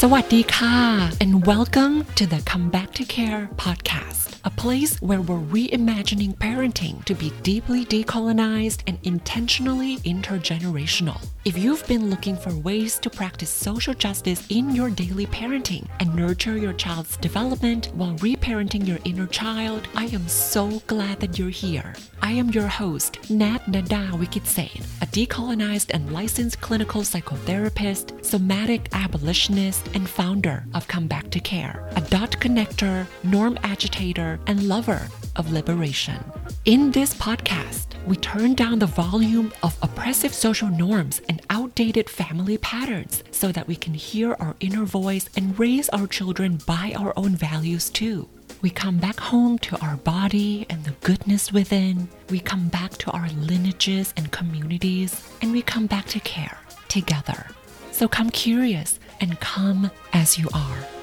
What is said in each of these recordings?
สวัสดีค่ะ and welcome to the Come Back to Care podcast a place where we're reimagining parenting to be deeply decolonized and intentionally intergenerational. If you've been looking for ways to practice social justice in your daily parenting and nurture your child's development while reparenting your inner child, I am so glad that you're here. I am your host, Nat Nada Wikitsain, a decolonized and licensed clinical psychotherapist, somatic abolitionist, and founder of Come Back to Care, a dot connector, norm agitator, and lover of liberation. In this podcast, we turn down the volume of oppressive social norms and outdated family patterns so that we can hear our inner voice and raise our children by our own values too. We come back home to our body and the goodness within. We come back to our lineages and communities, and we come back to care together. So come curious and come as you are.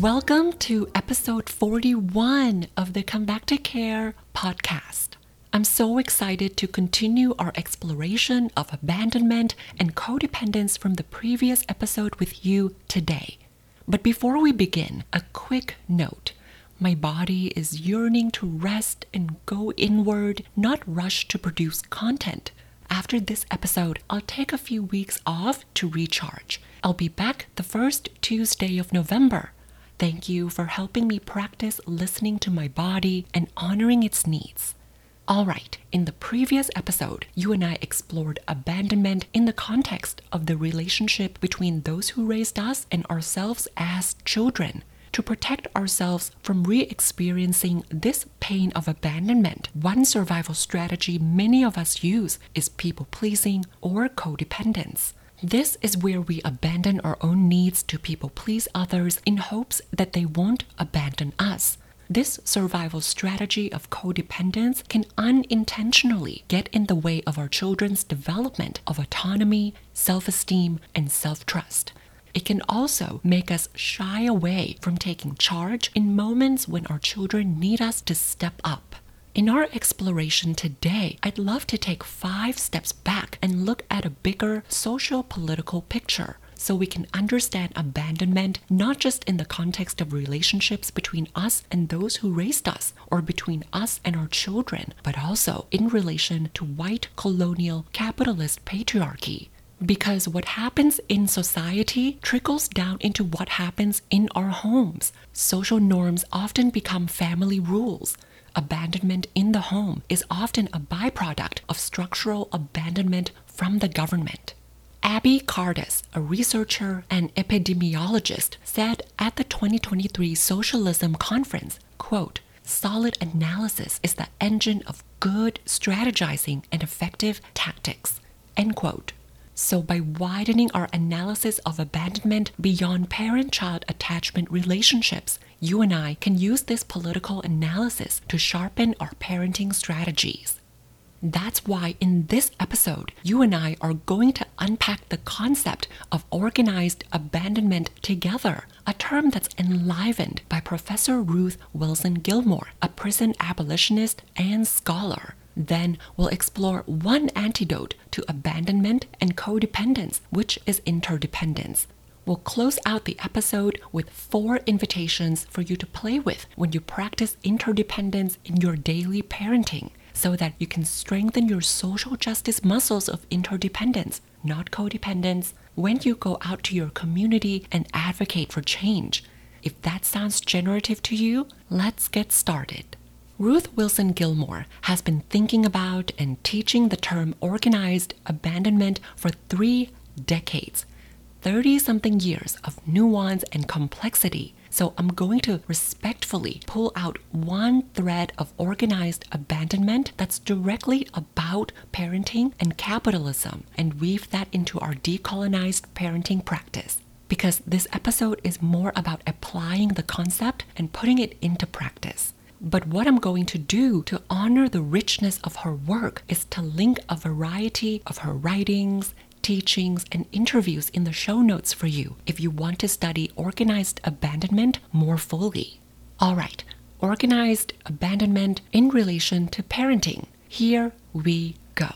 Welcome to episode 41 of the Come Back to Care podcast. I'm so excited to continue our exploration of abandonment and codependence from the previous episode with you today. But before we begin, a quick note. My body is yearning to rest and go inward, not rush to produce content. After this episode, I'll take a few weeks off to recharge. I'll be back the first Tuesday of November. Thank you for helping me practice listening to my body and honoring its needs. Alright, in the previous episode, you and I explored abandonment in the context of the relationship between those who raised us and ourselves as children. To protect ourselves from re experiencing this pain of abandonment, one survival strategy many of us use is people pleasing or codependence. This is where we abandon our own needs to people please others in hopes that they won't abandon us. This survival strategy of codependence can unintentionally get in the way of our children's development of autonomy, self esteem, and self trust. It can also make us shy away from taking charge in moments when our children need us to step up. In our exploration today, I'd love to take five steps back and look at a bigger social political picture so we can understand abandonment not just in the context of relationships between us and those who raised us or between us and our children, but also in relation to white colonial capitalist patriarchy. Because what happens in society trickles down into what happens in our homes. Social norms often become family rules. Abandonment in the home is often a byproduct of structural abandonment from the government. Abby Cartus, a researcher and epidemiologist, said at the 2023 Socialism Conference, quote, solid analysis is the engine of good strategizing and effective tactics, end quote. So, by widening our analysis of abandonment beyond parent child attachment relationships, you and I can use this political analysis to sharpen our parenting strategies. That's why in this episode, you and I are going to unpack the concept of organized abandonment together, a term that's enlivened by Professor Ruth Wilson Gilmore, a prison abolitionist and scholar. Then we'll explore one antidote to abandonment and codependence, which is interdependence. We'll close out the episode with four invitations for you to play with when you practice interdependence in your daily parenting so that you can strengthen your social justice muscles of interdependence, not codependence, when you go out to your community and advocate for change. If that sounds generative to you, let's get started. Ruth Wilson Gilmore has been thinking about and teaching the term organized abandonment for three decades 30 something years of nuance and complexity. So I'm going to respectfully pull out one thread of organized abandonment that's directly about parenting and capitalism and weave that into our decolonized parenting practice. Because this episode is more about applying the concept and putting it into practice. But what I'm going to do to honor the richness of her work is to link a variety of her writings, teachings, and interviews in the show notes for you if you want to study organized abandonment more fully. All right, organized abandonment in relation to parenting. Here we go.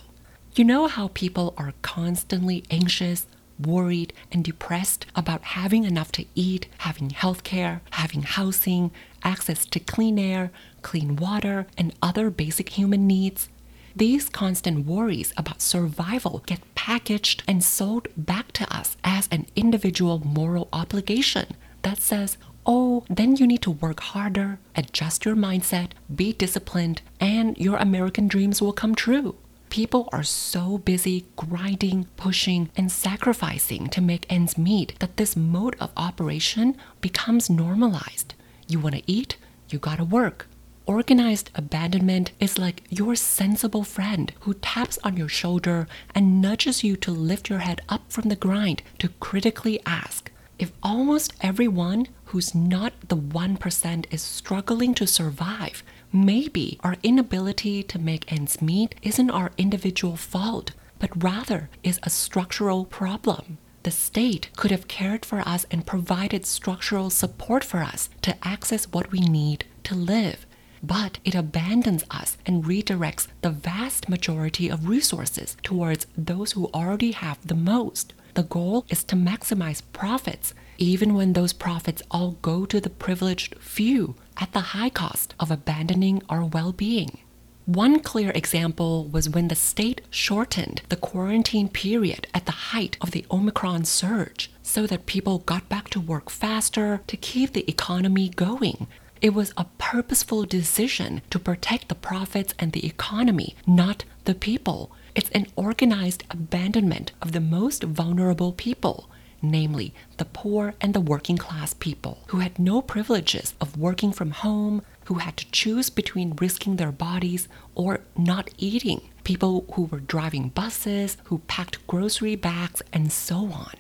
You know how people are constantly anxious, worried, and depressed about having enough to eat, having healthcare, having housing, access to clean air, clean water, and other basic human needs. These constant worries about survival get packaged and sold back to us as an individual moral obligation that says, oh, then you need to work harder, adjust your mindset, be disciplined, and your American dreams will come true. People are so busy grinding, pushing, and sacrificing to make ends meet that this mode of operation becomes normalized. You want to eat, you gotta work. Organized abandonment is like your sensible friend who taps on your shoulder and nudges you to lift your head up from the grind to critically ask if almost everyone who's not the 1% is struggling to survive, maybe our inability to make ends meet isn't our individual fault, but rather is a structural problem. The state could have cared for us and provided structural support for us to access what we need to live but it abandons us and redirects the vast majority of resources towards those who already have the most. The goal is to maximize profits, even when those profits all go to the privileged few at the high cost of abandoning our well being. One clear example was when the state shortened the quarantine period at the height of the Omicron surge so that people got back to work faster to keep the economy going it was a purposeful decision to protect the profits and the economy, not the people. It's an organized abandonment of the most vulnerable people, namely the poor and the working class people, who had no privileges of working from home, who had to choose between risking their bodies or not eating, people who were driving buses, who packed grocery bags, and so on.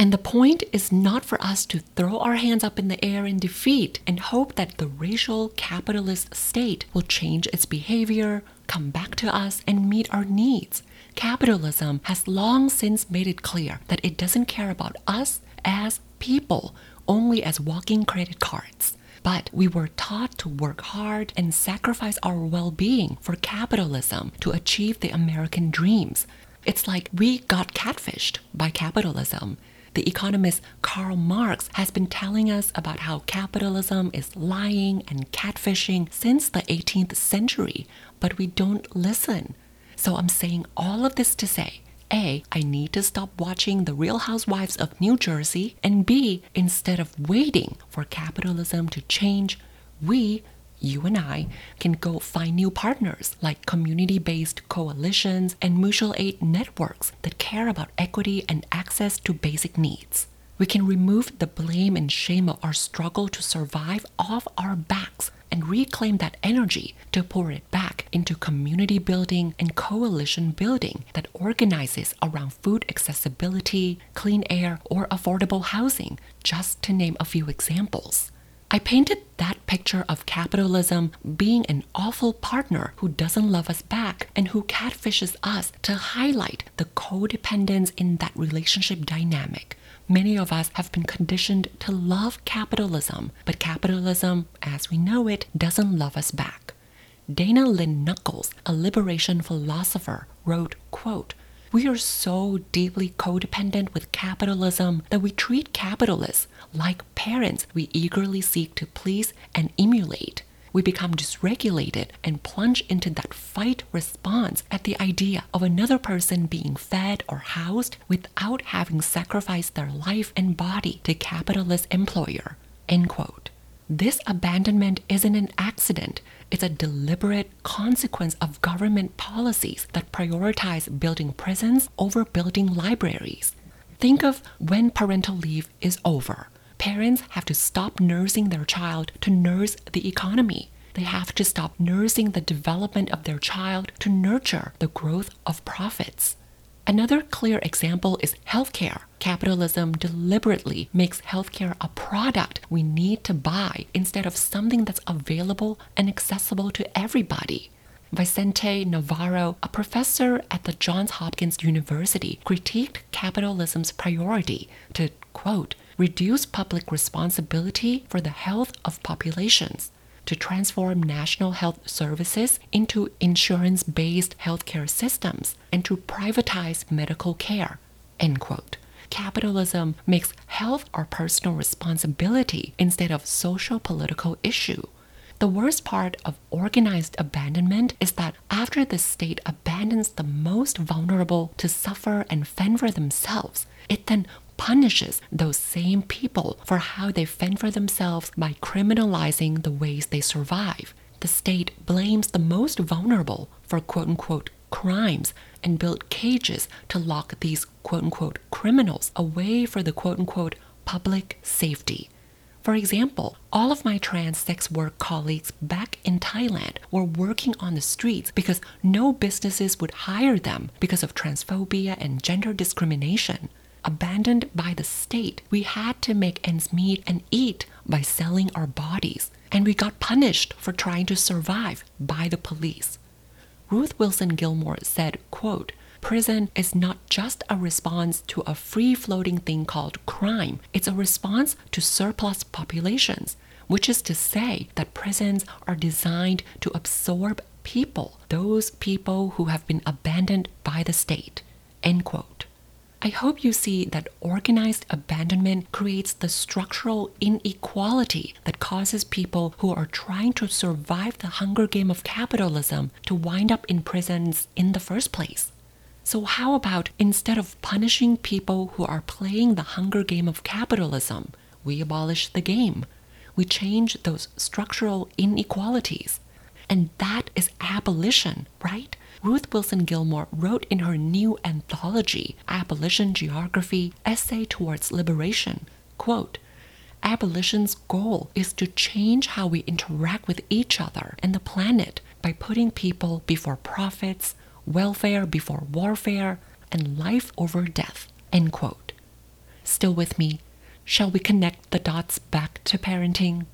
And the point is not for us to throw our hands up in the air in defeat and hope that the racial capitalist state will change its behavior, come back to us, and meet our needs. Capitalism has long since made it clear that it doesn't care about us as people, only as walking credit cards. But we were taught to work hard and sacrifice our well being for capitalism to achieve the American dreams. It's like we got catfished by capitalism the economist Karl Marx has been telling us about how capitalism is lying and catfishing since the 18th century, but we don't listen. So I'm saying all of this to say A, I need to stop watching The Real Housewives of New Jersey, and B, instead of waiting for capitalism to change, we you and I can go find new partners like community based coalitions and mutual aid networks that care about equity and access to basic needs. We can remove the blame and shame of our struggle to survive off our backs and reclaim that energy to pour it back into community building and coalition building that organizes around food accessibility, clean air, or affordable housing, just to name a few examples. I painted that picture of capitalism being an awful partner who doesn't love us back and who catfishes us to highlight the codependence in that relationship dynamic. Many of us have been conditioned to love capitalism, but capitalism, as we know it, doesn't love us back. Dana Lynn Knuckles, a liberation philosopher, wrote, quote, we are so deeply codependent with capitalism that we treat capitalists like parents we eagerly seek to please and emulate. We become dysregulated and plunge into that fight response at the idea of another person being fed or housed without having sacrificed their life and body to capitalist employer. End quote. This abandonment isn't an accident. It's a deliberate consequence of government policies that prioritize building prisons over building libraries. Think of when parental leave is over. Parents have to stop nursing their child to nurse the economy. They have to stop nursing the development of their child to nurture the growth of profits. Another clear example is healthcare. Capitalism deliberately makes healthcare a product we need to buy instead of something that's available and accessible to everybody. Vicente Navarro, a professor at the Johns Hopkins University, critiqued capitalism's priority to, quote, reduce public responsibility for the health of populations to transform national health services into insurance based healthcare systems and to privatize medical care. End quote. capitalism makes health our personal responsibility instead of a social political issue. The worst part of organized abandonment is that after the state abandons the most vulnerable to suffer and fend for themselves, it then punishes those same people for how they fend for themselves by criminalizing the ways they survive. The state blames the most vulnerable for quote unquote crimes and built cages to lock these quote unquote criminals away for the quote unquote public safety. For example, all of my trans sex work colleagues back in Thailand were working on the streets because no businesses would hire them because of transphobia and gender discrimination. Abandoned by the state, we had to make ends meet and eat by selling our bodies, and we got punished for trying to survive by the police. Ruth Wilson Gilmore said, quote, Prison is not just a response to a free floating thing called crime, it's a response to surplus populations, which is to say that prisons are designed to absorb people, those people who have been abandoned by the state. End quote. I hope you see that organized abandonment creates the structural inequality that causes people who are trying to survive the hunger game of capitalism to wind up in prisons in the first place. So, how about instead of punishing people who are playing the hunger game of capitalism, we abolish the game? We change those structural inequalities. And that is abolition, right? Ruth Wilson Gilmore wrote in her new anthology, Abolition Geography Essay Towards Liberation, quote, Abolition's goal is to change how we interact with each other and the planet by putting people before profits, welfare before warfare, and life over death. End quote. Still with me? Shall we connect the dots back to parenting?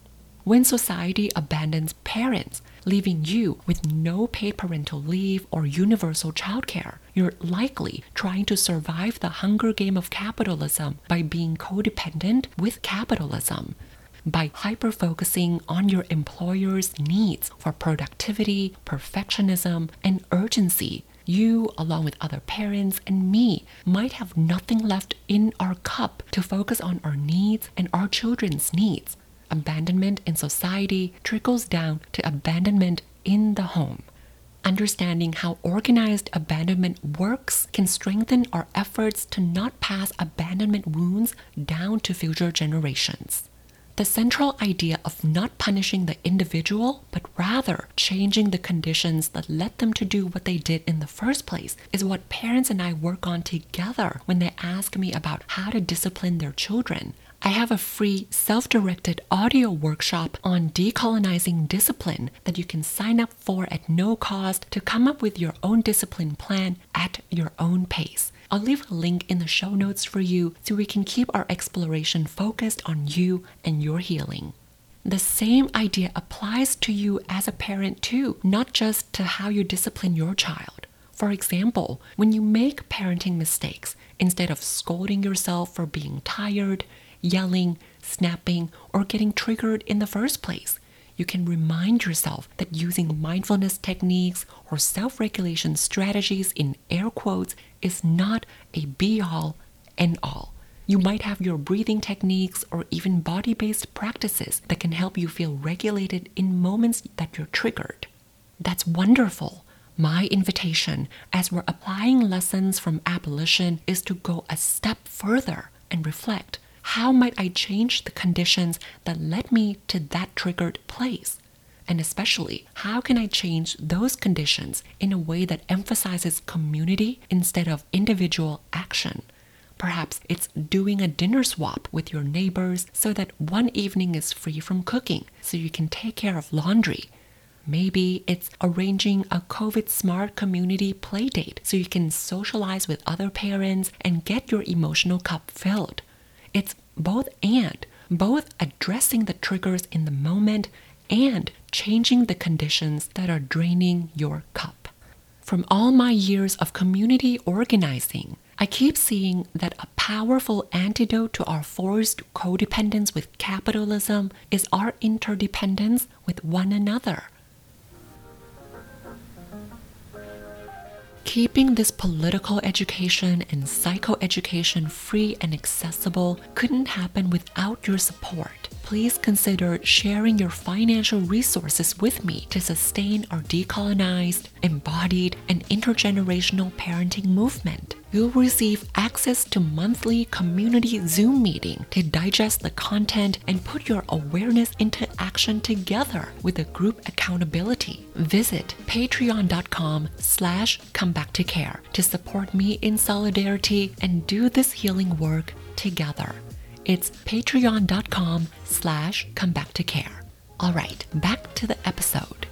When society abandons parents, leaving you with no paid parental leave or universal childcare, you're likely trying to survive the hunger game of capitalism by being codependent with capitalism. By hyper focusing on your employer's needs for productivity, perfectionism, and urgency, you, along with other parents and me, might have nothing left in our cup to focus on our needs and our children's needs abandonment in society trickles down to abandonment in the home. Understanding how organized abandonment works can strengthen our efforts to not pass abandonment wounds down to future generations. The central idea of not punishing the individual, but rather changing the conditions that led them to do what they did in the first place, is what parents and I work on together when they ask me about how to discipline their children. I have a free self directed audio workshop on decolonizing discipline that you can sign up for at no cost to come up with your own discipline plan at your own pace. I'll leave a link in the show notes for you so we can keep our exploration focused on you and your healing. The same idea applies to you as a parent too, not just to how you discipline your child. For example, when you make parenting mistakes, instead of scolding yourself for being tired, yelling, snapping, or getting triggered in the first place. You can remind yourself that using mindfulness techniques or self regulation strategies in air quotes is not a be all and all. You might have your breathing techniques or even body based practices that can help you feel regulated in moments that you're triggered. That's wonderful. My invitation as we're applying lessons from abolition is to go a step further and reflect how might I change the conditions that led me to that triggered place? And especially, how can I change those conditions in a way that emphasizes community instead of individual action? Perhaps it's doing a dinner swap with your neighbors so that one evening is free from cooking so you can take care of laundry. Maybe it's arranging a COVID smart community playdate so you can socialize with other parents and get your emotional cup filled. It's both and, both addressing the triggers in the moment and changing the conditions that are draining your cup. From all my years of community organizing, I keep seeing that a powerful antidote to our forced codependence with capitalism is our interdependence with one another. Keeping this political education and psychoeducation free and accessible couldn't happen without your support. Please consider sharing your financial resources with me to sustain our decolonized, embodied, and intergenerational parenting movement you'll receive access to monthly community Zoom meeting to digest the content and put your awareness into action together with a group accountability. Visit patreon.com slash come back to support me in solidarity and do this healing work together. It's patreon.com slash come back to care. All right, back to the episode.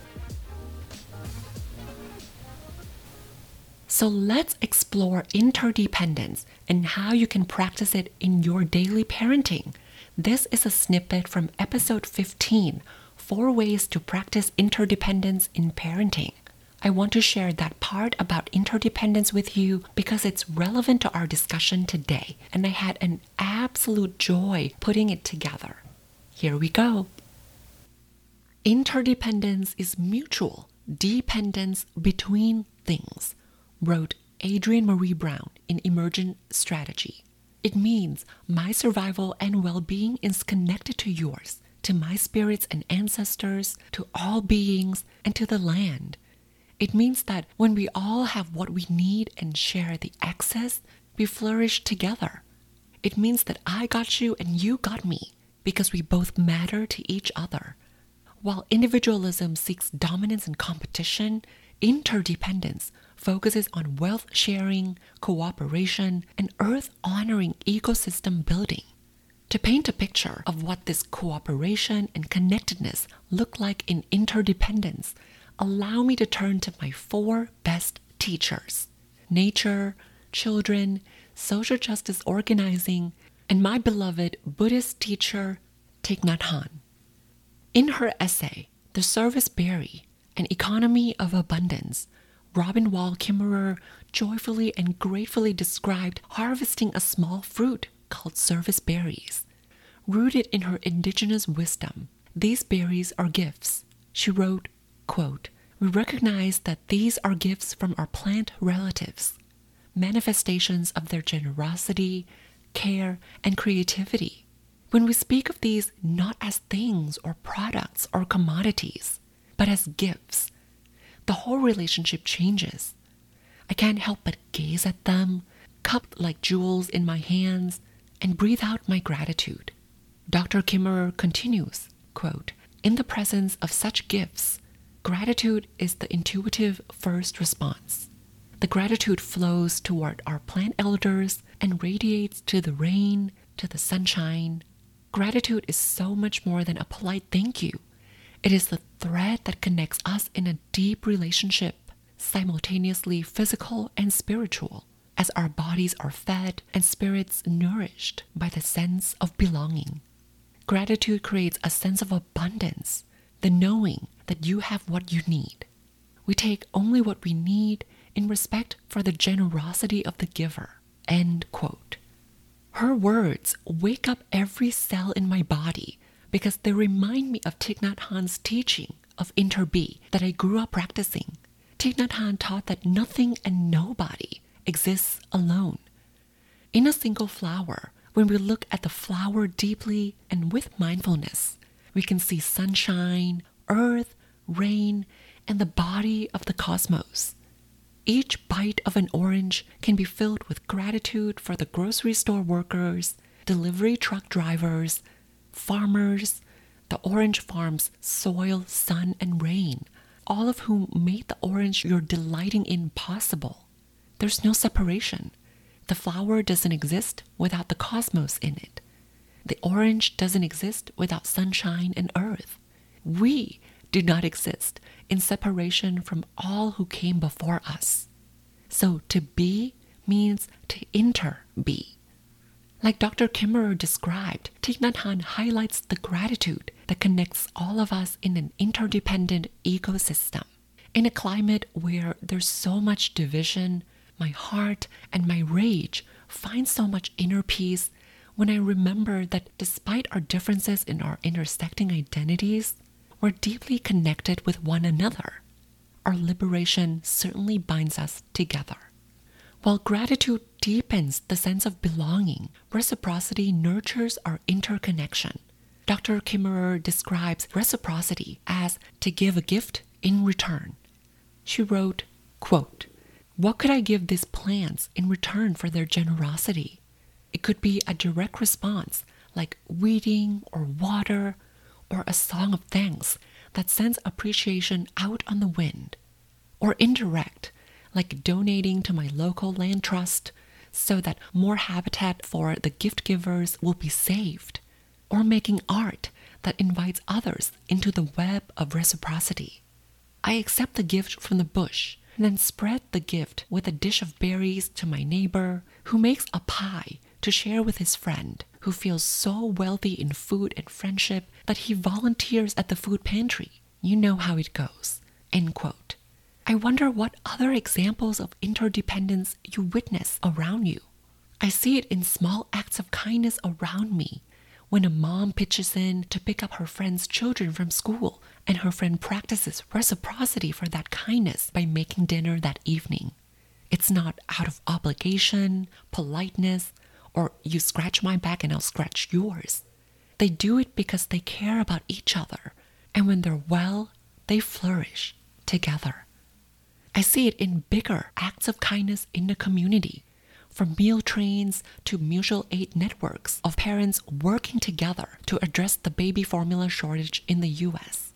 So let's explore interdependence and how you can practice it in your daily parenting. This is a snippet from episode 15 Four Ways to Practice Interdependence in Parenting. I want to share that part about interdependence with you because it's relevant to our discussion today, and I had an absolute joy putting it together. Here we go. Interdependence is mutual dependence between things wrote Adrienne Maree Brown in Emergent Strategy. It means my survival and well being is connected to yours, to my spirits and ancestors, to all beings, and to the land. It means that when we all have what we need and share the excess, we flourish together. It means that I got you and you got me because we both matter to each other. While individualism seeks dominance and competition, interdependence focuses on wealth sharing, cooperation, and earth honoring ecosystem building. To paint a picture of what this cooperation and connectedness look like in interdependence, allow me to turn to my four best teachers nature, children, social justice organizing, and my beloved Buddhist teacher, Thich Nhat Hanh. In her essay, The Service Berry An Economy of Abundance, Robin Wall Kimmerer joyfully and gratefully described harvesting a small fruit called service berries. Rooted in her indigenous wisdom, these berries are gifts. She wrote, quote, We recognize that these are gifts from our plant relatives, manifestations of their generosity, care, and creativity. When we speak of these not as things or products or commodities, but as gifts, the whole relationship changes. I can't help but gaze at them, cupped like jewels in my hands, and breathe out my gratitude. Dr. Kimmerer continues, quote, In the presence of such gifts, gratitude is the intuitive first response. The gratitude flows toward our plant elders and radiates to the rain, to the sunshine. Gratitude is so much more than a polite thank you. It is the thread that connects us in a deep relationship, simultaneously physical and spiritual, as our bodies are fed and spirits nourished by the sense of belonging. Gratitude creates a sense of abundance, the knowing that you have what you need. We take only what we need in respect for the generosity of the giver. End quote. Her words wake up every cell in my body because they remind me of Thich Nhat Hanh's teaching of interbe that I grew up practicing. Thich Nhat Hanh taught that nothing and nobody exists alone. In a single flower, when we look at the flower deeply and with mindfulness, we can see sunshine, earth, rain, and the body of the cosmos. Each bite of an orange can be filled with gratitude for the grocery store workers, delivery truck drivers, farmers, the orange farms, soil, sun, and rain, all of whom made the orange you're delighting in possible. There's no separation. The flower doesn't exist without the cosmos in it. The orange doesn't exist without sunshine and earth. We do not exist in separation from all who came before us. So to be means to inter be. Like Dr. Kimmerer described, Thich Nhat Hanh highlights the gratitude that connects all of us in an interdependent ecosystem. In a climate where there's so much division, my heart and my rage find so much inner peace when I remember that despite our differences in our intersecting identities, we're deeply connected with one another. our liberation certainly binds us together. While gratitude deepens the sense of belonging, reciprocity nurtures our interconnection. Dr. Kimmerer describes reciprocity as to give a gift in return. She wrote, quote, What could I give these plants in return for their generosity? It could be a direct response, like weeding or water, or a song of thanks that sends appreciation out on the wind, or indirect, like donating to my local land trust so that more habitat for the gift givers will be saved, or making art that invites others into the web of reciprocity. I accept the gift from the bush, and then spread the gift with a dish of berries to my neighbor who makes a pie to share with his friend who feels so wealthy in food and friendship that he volunteers at the food pantry. You know how it goes. End quote. I wonder what other examples of interdependence you witness around you. I see it in small acts of kindness around me. When a mom pitches in to pick up her friend's children from school, and her friend practices reciprocity for that kindness by making dinner that evening. It's not out of obligation, politeness, or you scratch my back and I'll scratch yours. They do it because they care about each other, and when they're well, they flourish together. I see it in bigger acts of kindness in the community, from meal trains to mutual aid networks of parents working together to address the baby formula shortage in the US.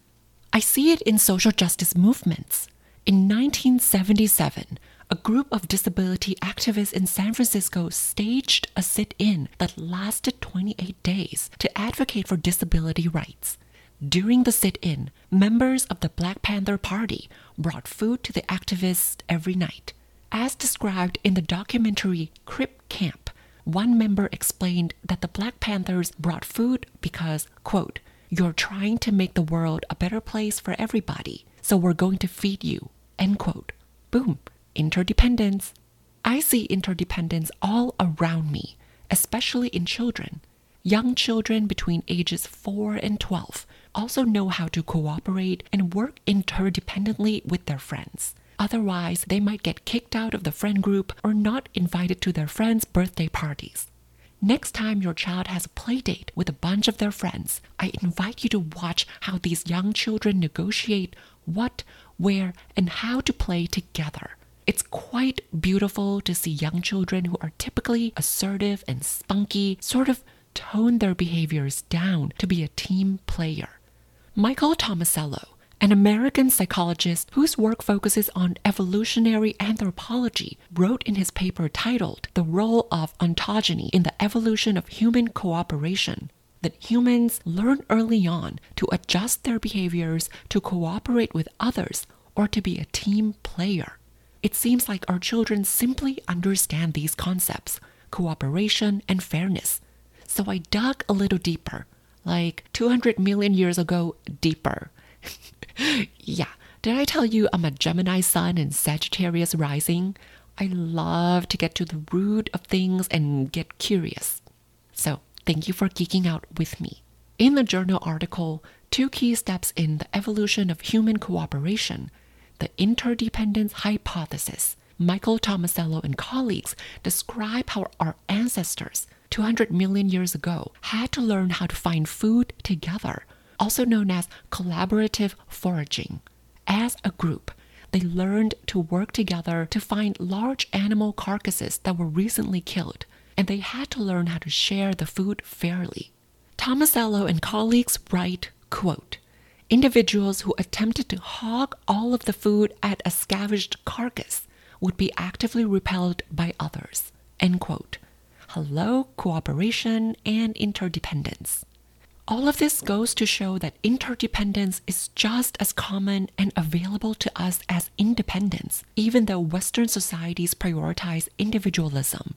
I see it in social justice movements. In 1977, a group of disability activists in San Francisco staged a sit in that lasted 28 days to advocate for disability rights. During the sit in, members of the Black Panther Party brought food to the activists every night. As described in the documentary Crip Camp, one member explained that the Black Panthers brought food because, quote, you're trying to make the world a better place for everybody, so we're going to feed you, end quote. Boom, interdependence. I see interdependence all around me, especially in children. Young children between ages 4 and 12 also know how to cooperate and work interdependently with their friends. Otherwise, they might get kicked out of the friend group or not invited to their friends' birthday parties. Next time your child has a play date with a bunch of their friends, I invite you to watch how these young children negotiate what, where, and how to play together. It's quite beautiful to see young children who are typically assertive and spunky sort of tone their behaviors down to be a team player. Michael Tomasello, an American psychologist whose work focuses on evolutionary anthropology, wrote in his paper titled The Role of Ontogeny in the Evolution of Human Cooperation that humans learn early on to adjust their behaviors to cooperate with others or to be a team player. It seems like our children simply understand these concepts cooperation and fairness. So I dug a little deeper, like 200 million years ago, deeper. yeah, did I tell you I'm a Gemini sun and Sagittarius rising? I love to get to the root of things and get curious. So, thank you for geeking out with me. In the journal article, Two Key Steps in the Evolution of Human Cooperation, the Interdependence Hypothesis, Michael Tomasello and colleagues describe how our ancestors, 200 million years ago, had to learn how to find food together, also known as collaborative foraging. As a group, they learned to work together to find large animal carcasses that were recently killed, and they had to learn how to share the food fairly. Tomasello and colleagues write, quote, Individuals who attempted to hog all of the food at a scavenged carcass would be actively repelled by others. End quote. Hello, cooperation and interdependence. All of this goes to show that interdependence is just as common and available to us as independence, even though Western societies prioritize individualism.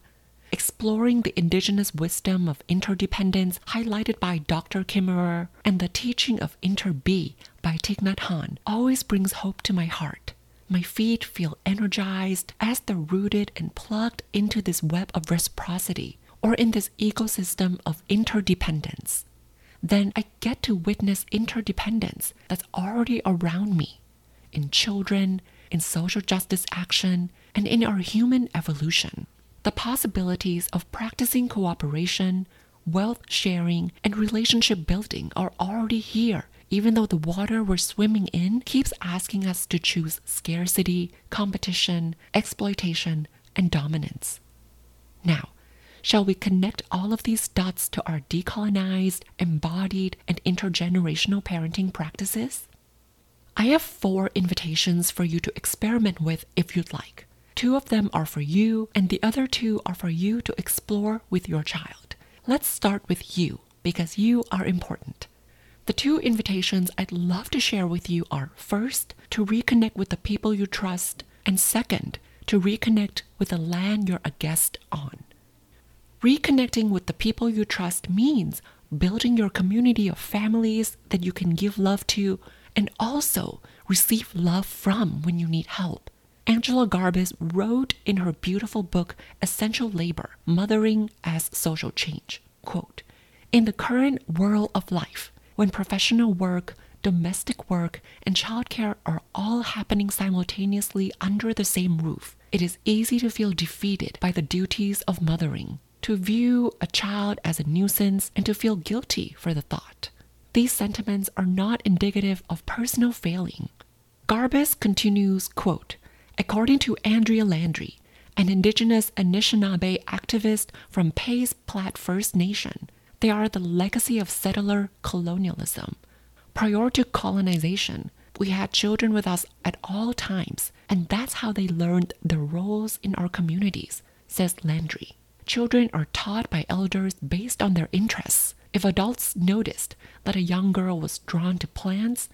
Exploring the indigenous wisdom of interdependence highlighted by Dr. Kimmerer and the teaching of Inter-Be by Thich Nhat Hanh always brings hope to my heart. My feet feel energized as they're rooted and plugged into this web of reciprocity or in this ecosystem of interdependence. Then I get to witness interdependence that's already around me. in children, in social justice action, and in our human evolution. The possibilities of practicing cooperation, wealth sharing, and relationship building are already here, even though the water we're swimming in keeps asking us to choose scarcity, competition, exploitation, and dominance. Now, shall we connect all of these dots to our decolonized, embodied, and intergenerational parenting practices? I have four invitations for you to experiment with if you'd like. Two of them are for you, and the other two are for you to explore with your child. Let's start with you, because you are important. The two invitations I'd love to share with you are first, to reconnect with the people you trust, and second, to reconnect with the land you're a guest on. Reconnecting with the people you trust means building your community of families that you can give love to and also receive love from when you need help. Angela Garbes wrote in her beautiful book Essential Labor Mothering as Social Change quote, In the current world of life, when professional work, domestic work, and childcare are all happening simultaneously under the same roof, it is easy to feel defeated by the duties of mothering, to view a child as a nuisance, and to feel guilty for the thought. These sentiments are not indicative of personal failing. Garbes continues, quote, According to Andrea Landry, an indigenous Anishinaabe activist from Pays Plat First Nation, they are the legacy of settler colonialism. Prior to colonization, we had children with us at all times, and that's how they learned their roles in our communities, says Landry. Children are taught by elders based on their interests. If adults noticed that a young girl was drawn to plants,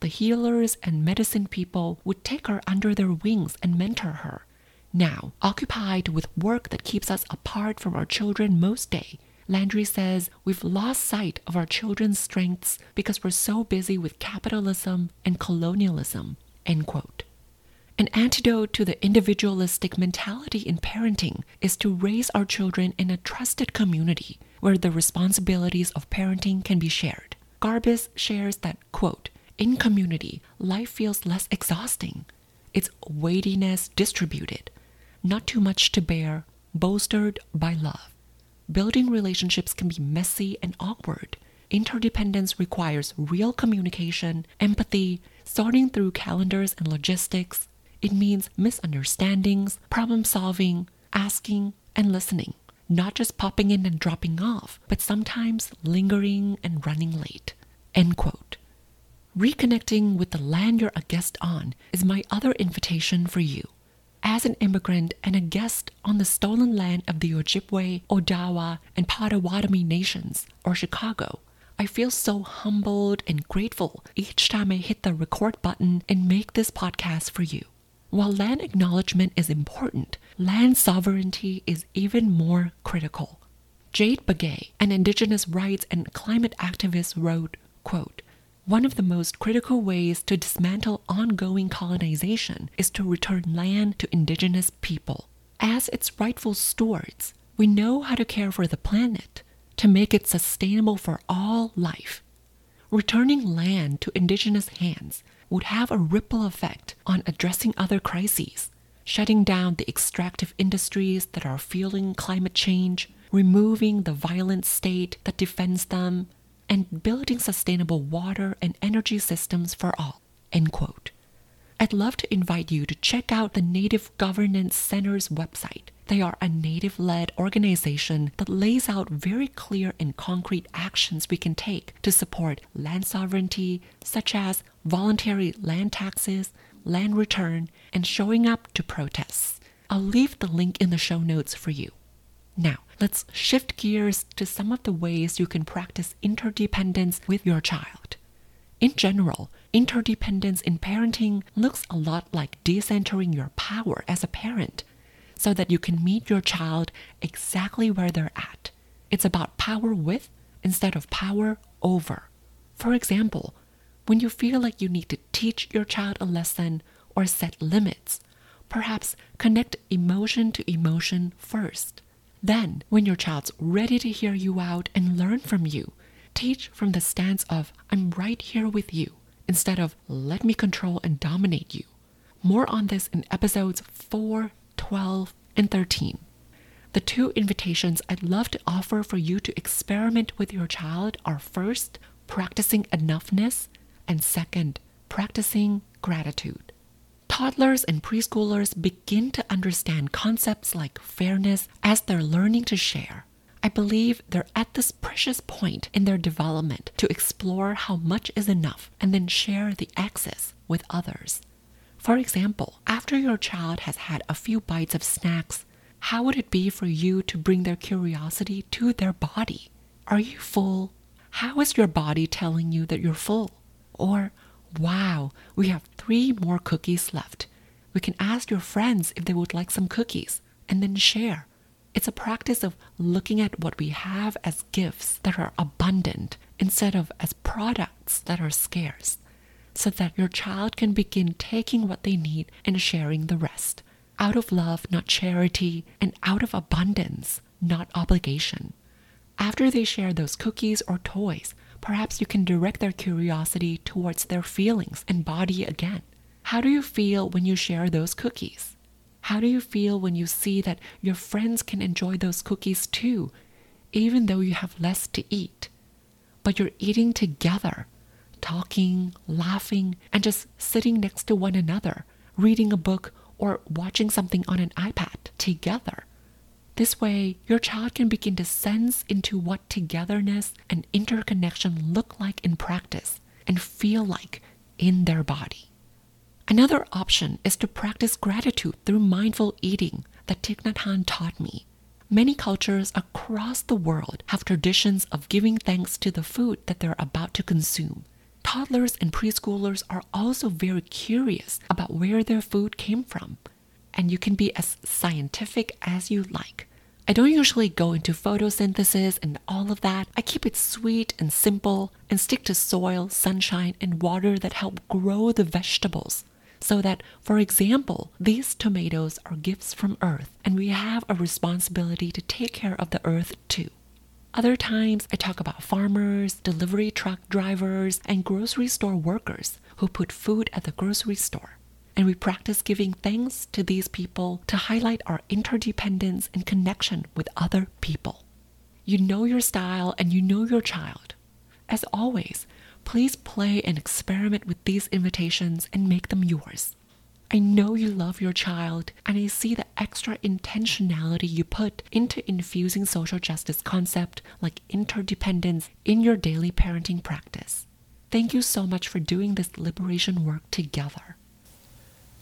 the healers and medicine people would take her under their wings and mentor her. Now, occupied with work that keeps us apart from our children most day, Landry says we've lost sight of our children's strengths because we're so busy with capitalism and colonialism. End quote. An antidote to the individualistic mentality in parenting is to raise our children in a trusted community where the responsibilities of parenting can be shared. Garbes shares that, quote, in community, life feels less exhausting. Its weightiness distributed, not too much to bear, bolstered by love. Building relationships can be messy and awkward. Interdependence requires real communication, empathy, sorting through calendars and logistics, it means misunderstandings, problem solving, asking, and listening. Not just popping in and dropping off, but sometimes lingering and running late. End quote. Reconnecting with the land you're a guest on is my other invitation for you. As an immigrant and a guest on the stolen land of the Ojibwe, Odawa, and Potawatomi nations, or Chicago, I feel so humbled and grateful each time I hit the record button and make this podcast for you. While land acknowledgement is important, land sovereignty is even more critical. Jade Begay, an indigenous rights and climate activist, wrote, quote, one of the most critical ways to dismantle ongoing colonization is to return land to indigenous people. As its rightful stewards, we know how to care for the planet, to make it sustainable for all life. Returning land to indigenous hands would have a ripple effect on addressing other crises, shutting down the extractive industries that are fueling climate change, removing the violent state that defends them, and building sustainable water and energy systems for all. End quote. I'd love to invite you to check out the Native Governance Center's website. They are a native led organization that lays out very clear and concrete actions we can take to support land sovereignty, such as voluntary land taxes, land return, and showing up to protests. I'll leave the link in the show notes for you. Now, let's shift gears to some of the ways you can practice interdependence with your child. In general, interdependence in parenting looks a lot like decentering your power as a parent so that you can meet your child exactly where they're at. It's about power with instead of power over. For example, when you feel like you need to teach your child a lesson or set limits, perhaps connect emotion to emotion first. Then, when your child's ready to hear you out and learn from you, teach from the stance of I'm right here with you instead of let me control and dominate you. More on this in episodes 4, 12, and 13. The two invitations I'd love to offer for you to experiment with your child are first, practicing enoughness, and second, practicing gratitude. Toddlers and preschoolers begin to understand concepts like fairness as they're learning to share. I believe they're at this precious point in their development to explore how much is enough and then share the excess with others. For example, after your child has had a few bites of snacks, how would it be for you to bring their curiosity to their body? Are you full? How is your body telling you that you're full? Or, wow, we have three more cookies left. We can ask your friends if they would like some cookies and then share. It's a practice of looking at what we have as gifts that are abundant instead of as products that are scarce, so that your child can begin taking what they need and sharing the rest. Out of love, not charity, and out of abundance, not obligation. After they share those cookies or toys, perhaps you can direct their curiosity towards their feelings and body again. How do you feel when you share those cookies? How do you feel when you see that your friends can enjoy those cookies too, even though you have less to eat? But you're eating together, talking, laughing, and just sitting next to one another, reading a book or watching something on an iPad together. This way, your child can begin to sense into what togetherness and interconnection look like in practice and feel like in their body. Another option is to practice gratitude through mindful eating that Thich Nhat Hanh taught me. Many cultures across the world have traditions of giving thanks to the food that they're about to consume. Toddlers and preschoolers are also very curious about where their food came from, and you can be as scientific as you like. I don't usually go into photosynthesis and all of that. I keep it sweet and simple and stick to soil, sunshine, and water that help grow the vegetables. So that, for example, these tomatoes are gifts from Earth, and we have a responsibility to take care of the Earth too. Other times, I talk about farmers, delivery truck drivers, and grocery store workers who put food at the grocery store. And we practice giving thanks to these people to highlight our interdependence and connection with other people. You know your style and you know your child. As always, please play and experiment with these invitations and make them yours. I know you love your child, and I see the extra intentionality you put into infusing social justice concept like interdependence in your daily parenting practice. Thank you so much for doing this liberation work together.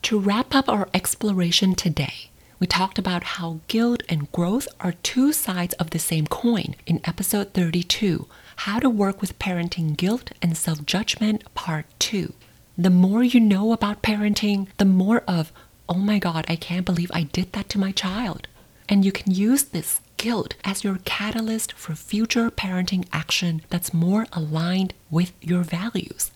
To wrap up our exploration today, we talked about how guilt and growth are two sides of the same coin in episode 32 How to Work with Parenting Guilt and Self Judgment, Part 2 the more you know about parenting, the more of, oh my God, I can't believe I did that to my child. And you can use this guilt as your catalyst for future parenting action that's more aligned with your values.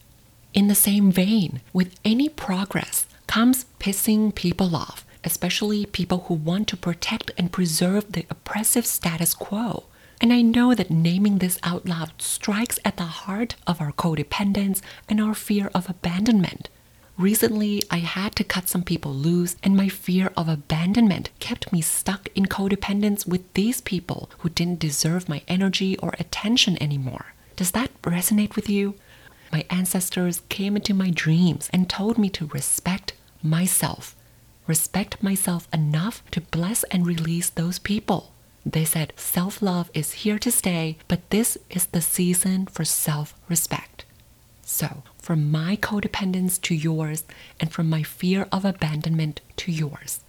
In the same vein, with any progress comes pissing people off, especially people who want to protect and preserve the oppressive status quo. And I know that naming this out loud strikes at the heart of our codependence and our fear of abandonment. Recently, I had to cut some people loose, and my fear of abandonment kept me stuck in codependence with these people who didn't deserve my energy or attention anymore. Does that resonate with you? My ancestors came into my dreams and told me to respect myself. Respect myself enough to bless and release those people. They said self love is here to stay, but this is the season for self respect. So, from my codependence to yours, and from my fear of abandonment to yours,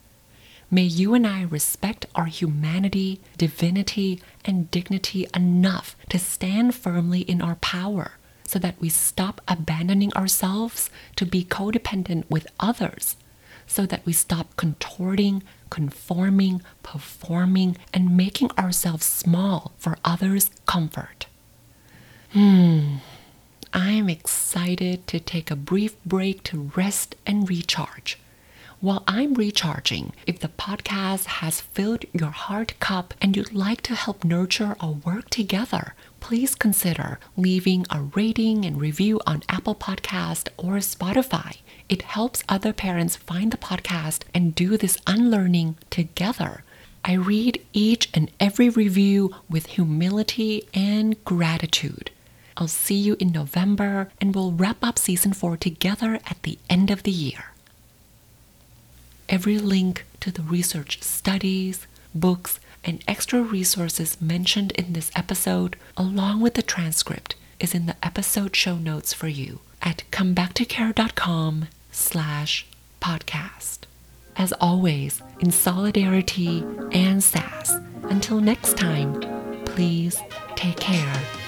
may you and I respect our humanity, divinity, and dignity enough to stand firmly in our power so that we stop abandoning ourselves to be codependent with others, so that we stop contorting, conforming, performing, and making ourselves small for others' comfort. Hmm. I am excited to take a brief break to rest and recharge. While I'm recharging, if the podcast has filled your heart cup and you'd like to help nurture our work together, please consider leaving a rating and review on Apple Podcast or Spotify. It helps other parents find the podcast and do this unlearning together. I read each and every review with humility and gratitude. I'll see you in November and we'll wrap up season 4 together at the end of the year. Every link to the research studies, books, and extra resources mentioned in this episode, along with the transcript, is in the episode show notes for you at comebacktocare.com slash podcast. As always, in solidarity and sass, until next time, please take care